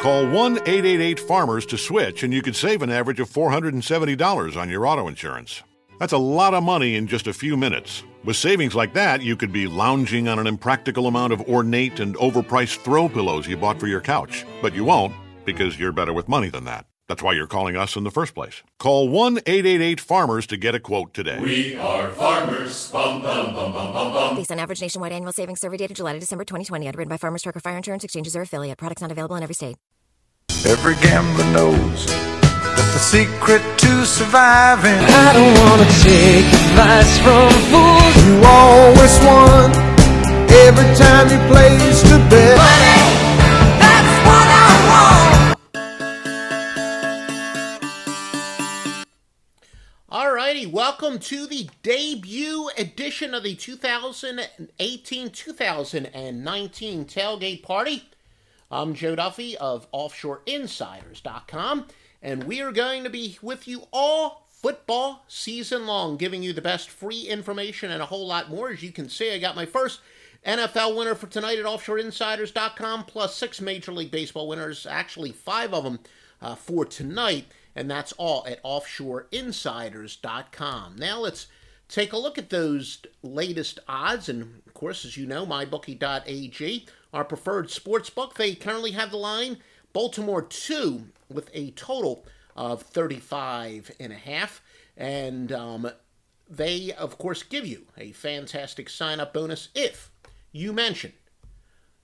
Call 1 888 Farmers to switch, and you could save an average of $470 on your auto insurance. That's a lot of money in just a few minutes. With savings like that, you could be lounging on an impractical amount of ornate and overpriced throw pillows you bought for your couch. But you won't, because you're better with money than that. That's why you're calling us in the first place. Call 1 888 Farmers to get a quote today. We are farmers. Bum, bum, bum, bum, bum, bum. Based on average nationwide annual savings survey data July to December 2020, underwritten by Farmers Trucker Fire Insurance Exchanges or affiliate. Products not available in every state. Every gambler knows that the secret to surviving. I don't wanna take advice from fools. You always won every time you placed a bet. That's what I want. Alrighty, welcome to the debut edition of the 2018-2019 tailgate party. I'm Joe Duffy of OffshoreInsiders.com, and we are going to be with you all football season long, giving you the best free information and a whole lot more. As you can see, I got my first NFL winner for tonight at OffshoreInsiders.com, plus six Major League Baseball winners, actually five of them uh, for tonight, and that's all at OffshoreInsiders.com. Now let's take a look at those latest odds, and course, as you know, MyBookie.ag, our preferred sports book, they currently have the line Baltimore 2 with a total of 35 and a half, and um, they, of course, give you a fantastic sign up bonus if you mention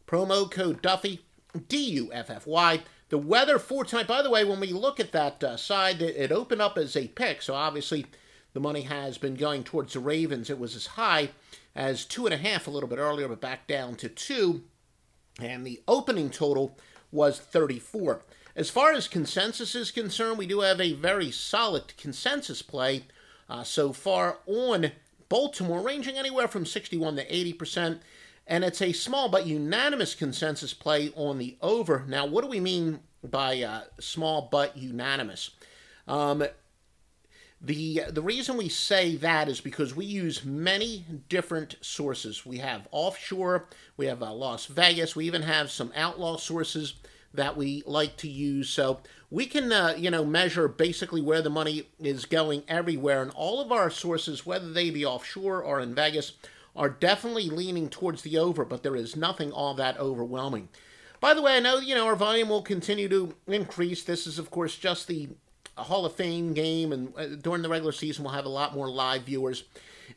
promo code Duffy, D U F F Y. The weather for tonight, by the way, when we look at that uh, side, it, it opened up as a pick, so obviously the money has been going towards the Ravens. It was as high as two and a half a little bit earlier, but back down to two, and the opening total was 34. As far as consensus is concerned, we do have a very solid consensus play uh, so far on Baltimore, ranging anywhere from 61 to 80 percent. And it's a small but unanimous consensus play on the over. Now, what do we mean by uh, small but unanimous? Um, the the reason we say that is because we use many different sources. We have offshore, we have uh, Las Vegas, we even have some outlaw sources that we like to use. So we can uh, you know measure basically where the money is going everywhere, and all of our sources, whether they be offshore or in Vegas, are definitely leaning towards the over. But there is nothing all that overwhelming. By the way, I know you know our volume will continue to increase. This is of course just the Hall of Fame game, and uh, during the regular season, we'll have a lot more live viewers.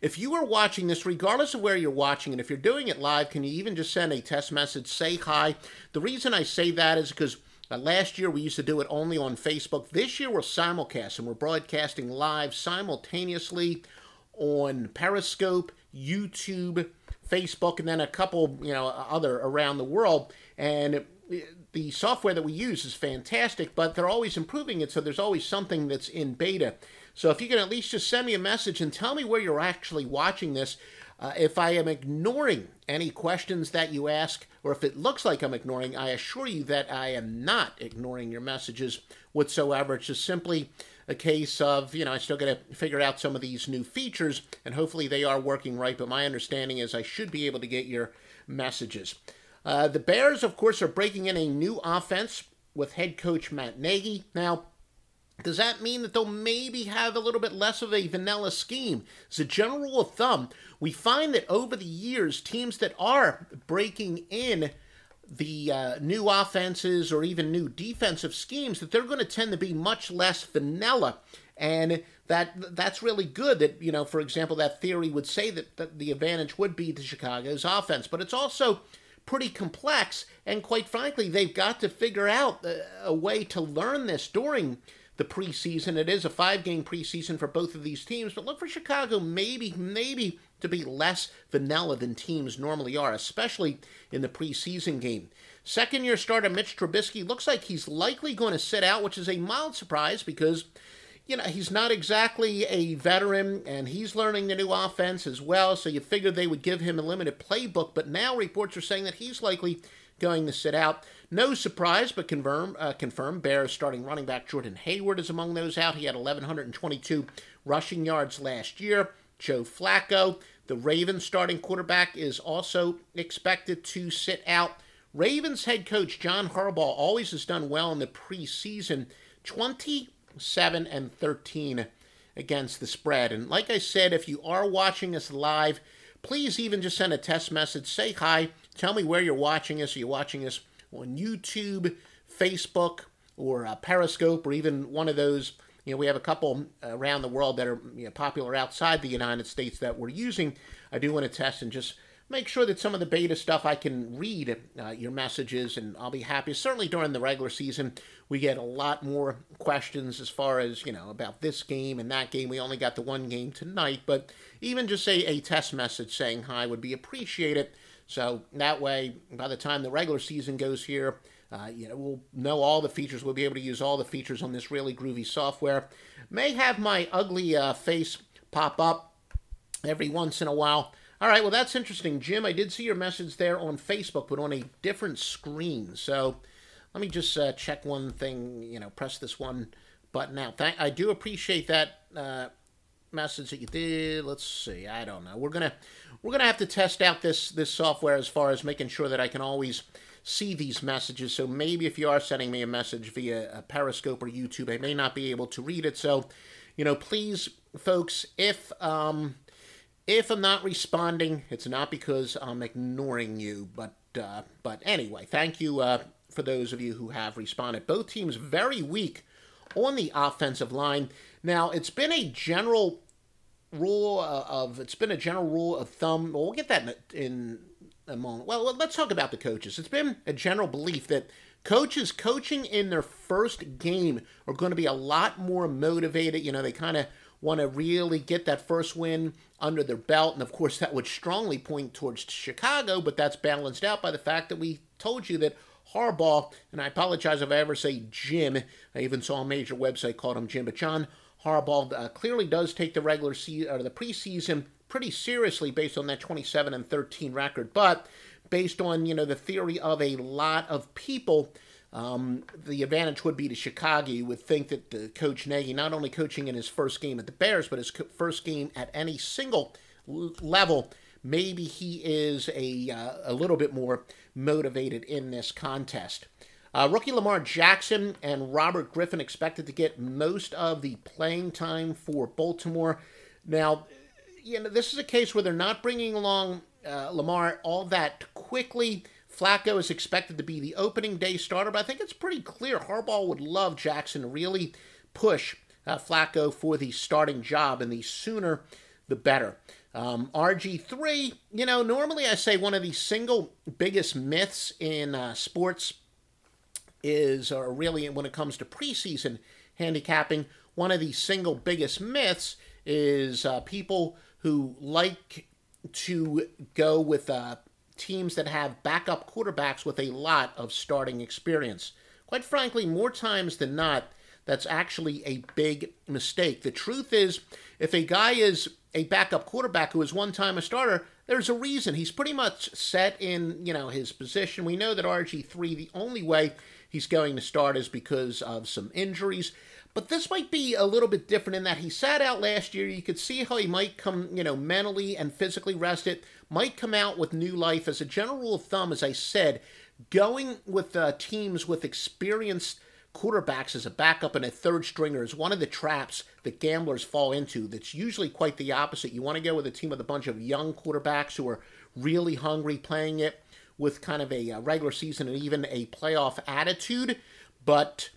If you are watching this, regardless of where you're watching it, if you're doing it live, can you even just send a test message, say hi? The reason I say that is because uh, last year we used to do it only on Facebook. This year we're simulcasting. We're broadcasting live simultaneously on Periscope, YouTube, Facebook, and then a couple, you know, other around the world. And the software that we use is fantastic, but they're always improving it, so there's always something that's in beta. So if you can at least just send me a message and tell me where you're actually watching this, uh, if I am ignoring any questions that you ask, or if it looks like I'm ignoring, I assure you that I am not ignoring your messages whatsoever. It's just simply a case of, you know, I still got to figure out some of these new features, and hopefully they are working right. But my understanding is I should be able to get your messages. Uh, the Bears, of course, are breaking in a new offense with head coach Matt Nagy. Now, does that mean that they'll maybe have a little bit less of a vanilla scheme? As a general rule of thumb, we find that over the years, teams that are breaking in the uh, new offenses or even new defensive schemes, that they're going to tend to be much less vanilla. And that that's really good that, you know, for example, that theory would say that, that the advantage would be to Chicago's offense. But it's also pretty complex. And quite frankly, they've got to figure out a, way to learn this during the preseason. It is a five game preseason for both of these teams, but look for Chicago maybe, maybe to be less vanilla than teams normally are, especially in the preseason game. Second year starter Mitch Trubisky looks like he's likely going to sit out, which is a mild surprise because you know, he's not exactly a veteran and he's learning the new offense as well. So you figured they would give him a limited playbook, but now reports are saying that he's likely going to sit out. No surprise, but confirm, uh, confirm Bears starting running back Jordan Howard is among those out. He had 1,122 rushing yards last year. Joe Flacco, the Ravens starting quarterback, is also expected to sit out Ravens head coach John Harbaugh always has done well in the preseason 27 and 13 against the spread. And like I said, if you are watching us live, please even just send a test message. Say hi. Tell me where you're watching us. Are you watching us on YouTube, Facebook, or uh, Periscope, or even one of those? You know, we have a couple around the world that are you know, popular outside the United States that we're using. I do want to test and just make sure that some of the beta stuff I can read uh, your messages, and I'll be happy. Certainly during the regular season, we get a lot more questions as far as you know about this game and that game. We only got the one game tonight, but even just say a test message saying hi would be appreciated. So that way, by the time the regular season goes here, uh, you know, we'll know all the features. We'll be able to use all the features on this really groovy software. May have my ugly uh, face pop up every once in a while. All right, well, that's interesting. Jim, I did see your message there on Facebook, but on a different screen. So let me just uh, check one thing, you know, press this one button out. Thank- I do appreciate that uh, message that you did. Let's see. I don't know. We're gonna we're gonna have to test out this this software as far as making sure that I can always see these messages. So maybe if you are sending me a message via a Periscope or YouTube, I may not be able to read it. So, you know, please, folks, if um, if I'm not responding, it's not because I'm ignoring you, but uh, but anyway, thank you uh, for those of you who have responded. Both teams very weak on the offensive line. Now, it's been a general rule of it's been a general rule of thumb. Well, we'll get that in a moment. Well, let's talk about the coaches. It's been a general belief that coaches coaching in their first game are going to be a lot more motivated. You know, they kind of want to really get that first win under their belt. And of course, that would strongly point towards Chicago, but that's balanced out by the fact that we told you that Harbaugh, and I apologize if I ever say Jim, I even saw a major website called him Jim, but John Harbaugh uh, clearly does take the regular season or the preseason pretty seriously based on that 27 and 13 record, but based on you know the theory of a lot of people um, the advantage would be to Chicago. You would think that the coach Nagy, not only coaching in his first game at the Bears, but his first game at any single level, maybe he is a uh, a little bit more motivated in this contest. Uh, rookie Lamar Jackson and Robert Griffin expected to get most of the playing time for Baltimore. Now, you know, this is a case where they're not bringing along uh, Lamar all that quickly. Flacco is expected to be the opening day starter, but I think it's pretty clear Harbaugh would love Jackson to really push uh, Flacco for the starting job, and the sooner the better. Um, RG3, you know, normally I say one of the single biggest myths in uh, sports is, or really when it comes to preseason handicapping, one of the single biggest myths is uh, people who like to go with uh, teams that have backup quarterbacks with a lot of starting experience. Quite frankly, more times than not, that's actually a big mistake. The truth is, if a guy is a backup quarterback who is one time a starter, there's a reason. He's pretty much set in, you know, his position. We know that RG3, the only way he's going to start is because of some injuries. But this might be a little bit different in that he sat out last year. You could see how he might come, you know, mentally and physically rested, might come out with new life. As a general rule of thumb, as I said, going with uh, teams with experienced quarterbacks as a backup and a third stringer is one of the traps that gamblers fall into. That's usually quite the opposite. You want to go with a team with a bunch of young quarterbacks who are really hungry, playing it with kind of a uh, regular season and even a playoff attitude. But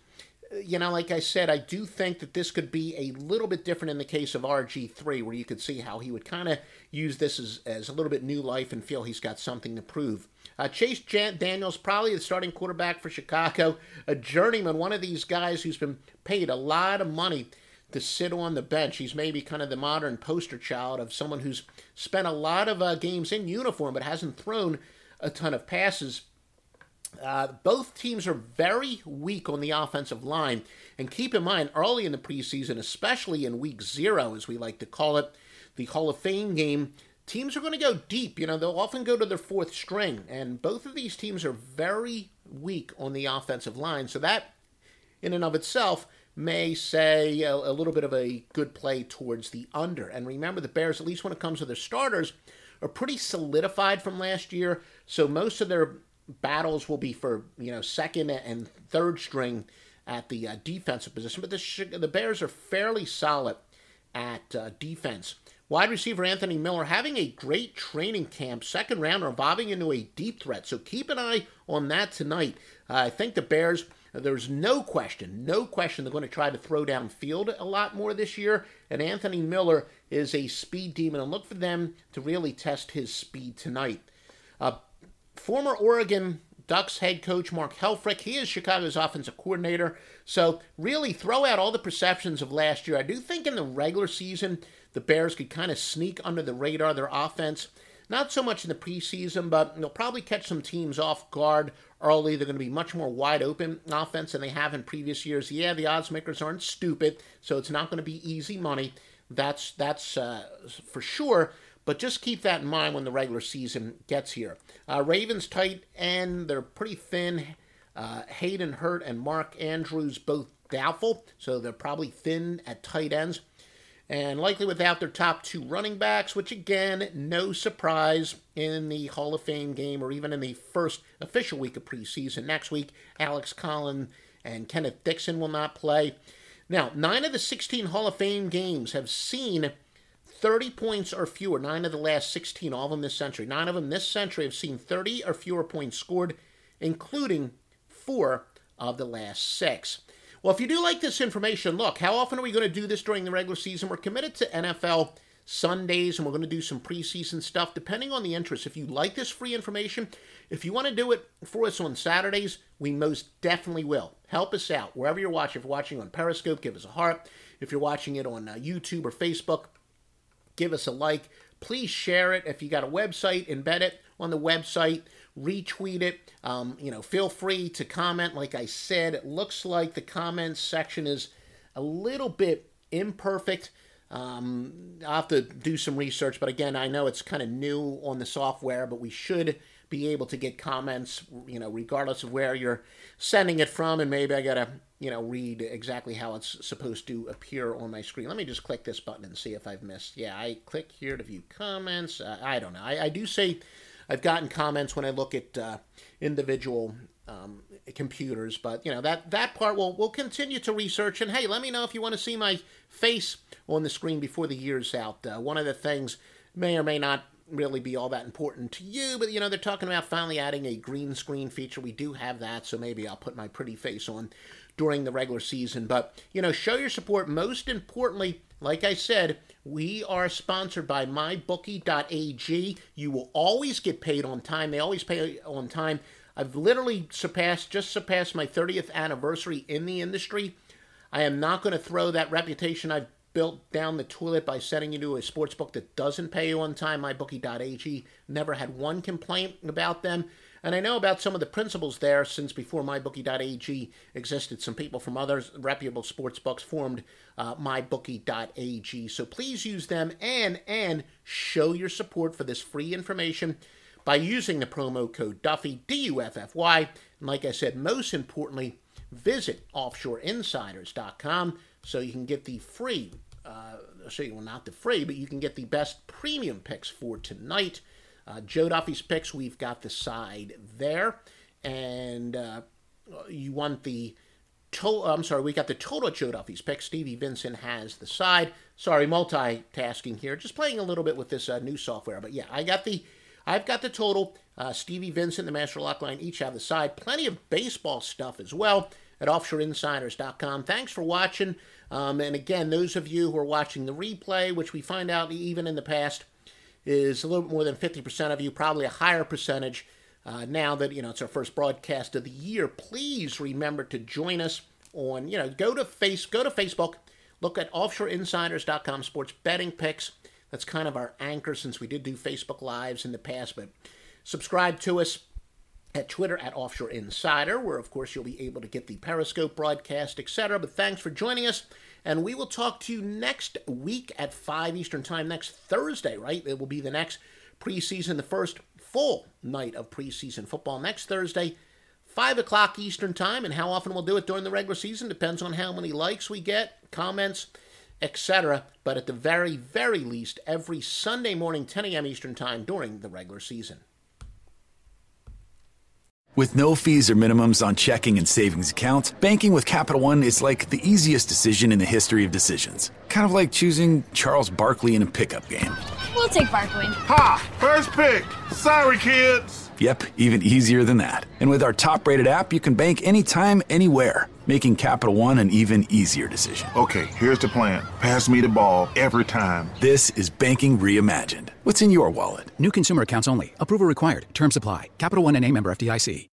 you know, like I said, I do think that this could be a little bit different in the case of RG3, where you could see how he would kind of use this as, as a little bit new life and feel he's got something to prove. Uh, Chase Jan- Daniels, probably the starting quarterback for Chicago, a journeyman, one of these guys who's been paid a lot of money to sit on the bench. He's maybe kind of the modern poster child of someone who's spent a lot of uh, games in uniform but hasn't thrown a ton of passes. Uh, both teams are very weak on the offensive line. And keep in mind, early in the preseason, especially in week zero, as we like to call it, the Hall of Fame game, teams are going to go deep. You know, they'll often go to their fourth string. And both of these teams are very weak on the offensive line. So that, in and of itself, may say a, a little bit of a good play towards the under. And remember, the Bears, at least when it comes to their starters, are pretty solidified from last year. So most of their battles will be for you know second and third string at the uh, defensive position, but the the Bears are fairly solid at uh, defense. Wide receiver Anthony Miller having a great training camp, second round, evolving into a deep threat. So keep an eye on that tonight. Uh, I think the Bears, there's no question, no question they're going to try to throw down field a lot more this year. And Anthony Miller is a speed demon, and look for them to really test his speed tonight. Former Oregon Ducks head coach Mark Helfrich. He is Chicago's offensive coordinator. So, really throw out all the perceptions of last year. I do think in the regular season, the Bears could kind of sneak under the radar, their offense. Not so much in the preseason, but they'll probably catch some teams off guard early. They're going to be much more wide open offense than they have in previous years. Yeah, the odds makers aren't stupid, so it's not going to be easy money. That's that's uh, for sure. But just keep that in mind when the regular season gets here. Uh, Ravens tight end, they're pretty thin. Uh, Hayden Hurst and Mark Andrews both doubtful, so they're probably thin at tight ends and likely without their top two running backs, which again, no surprise in the Hall of Fame game or even in the first official week of preseason. Next week, Alex Collins and Kenneth Dixon will not play. Now, nine of the 16 Hall of Fame games have seen 30 points or fewer. Nine of the last 16, all of them this century. Nine of them this century have seen 30 or fewer points scored, including four of the last six. Well, if you do like this information, look, how often are we going to do this during the regular season? We're committed to NFL Sundays and we're going to do some preseason stuff depending on the interest. If you like this free information, if you want to do it for us on Saturdays, we most definitely will. Help us out wherever you're watching. If you're watching on Periscope, give us a heart. If you're watching it on uh, YouTube or Facebook, give us a like. Please share it. If you got a website, embed it on the website retweet it. Um, you know, feel free to comment. Like I said, it looks like the comments section is a little bit imperfect. Um, I'll have to do some research, but again, I know it's kind of new on the software, but we should be able to get comments, you know, regardless of where you're sending it from. And maybe I got to, you know, read exactly how it's supposed to appear on my screen. Let me just click this button and see if I've missed. Yeah, I click here to view comments. Uh, I don't know. I, I do say I've gotten comments when I look at uh, individual um, computers, but you know that that part we'll we'll continue to research. And hey, let me know if you want to see my face on the screen before the year's out. Uh, one of the things may or may not really be all that important to you, but you know they're talking about finally adding a green screen feature. We do have that, so maybe I'll put my pretty face on during the regular season. But you know, show your support. Most importantly, like I said, we are sponsored by mybookie.ag. You will always get paid on time. They always pay on time. I've literally surpassed, just surpassed my 30th anniversary in the industry. I am not going to throw that reputation I've built down the toilet by sending you to a sports book that doesn't pay you on time. MyBookie.ag never had one complaint about them. And I know about some of the principles there since before MyBookie.ag existed. Some people from other reputable sports books formed uh, MyBookie.ag. So please use them and and show your support for this free information by using the promo code Duffy D U F F Y. And like I said, most importantly, visit OffshoreInsiders.com so you can get the free. Uh, so well, not the free, but you can get the best premium picks for tonight. Uh, Joe Duffy's picks, we've got the side there. And uh, you want the total, I'm sorry, we got the total Joe Duffy's picks. Stevie Vincent has the side. Sorry, multitasking here. Just playing a little bit with this uh, new software. But yeah, I got the, I've got the total. Uh, Stevie Vincent, the Master Lock Line, each have the side. Plenty of baseball stuff as well at offshoreinsiders.com. Thanks for watching. Um, and again, those of you who are watching the replay, which we find out even in the past, is a little more than 50% of you, probably a higher percentage. Uh, now that you know it's our first broadcast of the year, please remember to join us on you know go to face go to Facebook, look at offshoreinsiders.com sports betting picks. That's kind of our anchor since we did do Facebook lives in the past, but subscribe to us at Twitter at Offshore Insider, where of course you'll be able to get the Periscope broadcast, etc. But thanks for joining us. And we will talk to you next week at 5 Eastern Time, next Thursday, right? It will be the next preseason, the first full night of preseason football next Thursday, 5 o'clock Eastern Time. And how often we'll do it during the regular season depends on how many likes we get, comments, etc. But at the very, very least, every Sunday morning, 10 a.m. Eastern Time during the regular season. With no fees or minimums on checking and savings accounts, banking with Capital One is like the easiest decision in the history of decisions. Kind of like choosing Charles Barkley in a pickup game. We'll take Barkley. Ha! First pick. Sorry, kids. Yep, even easier than that. And with our top rated app, you can bank anytime, anywhere, making Capital One an even easier decision. Okay, here's the plan pass me the ball every time. This is banking reimagined. What's in your wallet? New consumer accounts only. Approval required. Term supply. Capital One and a member FDIC.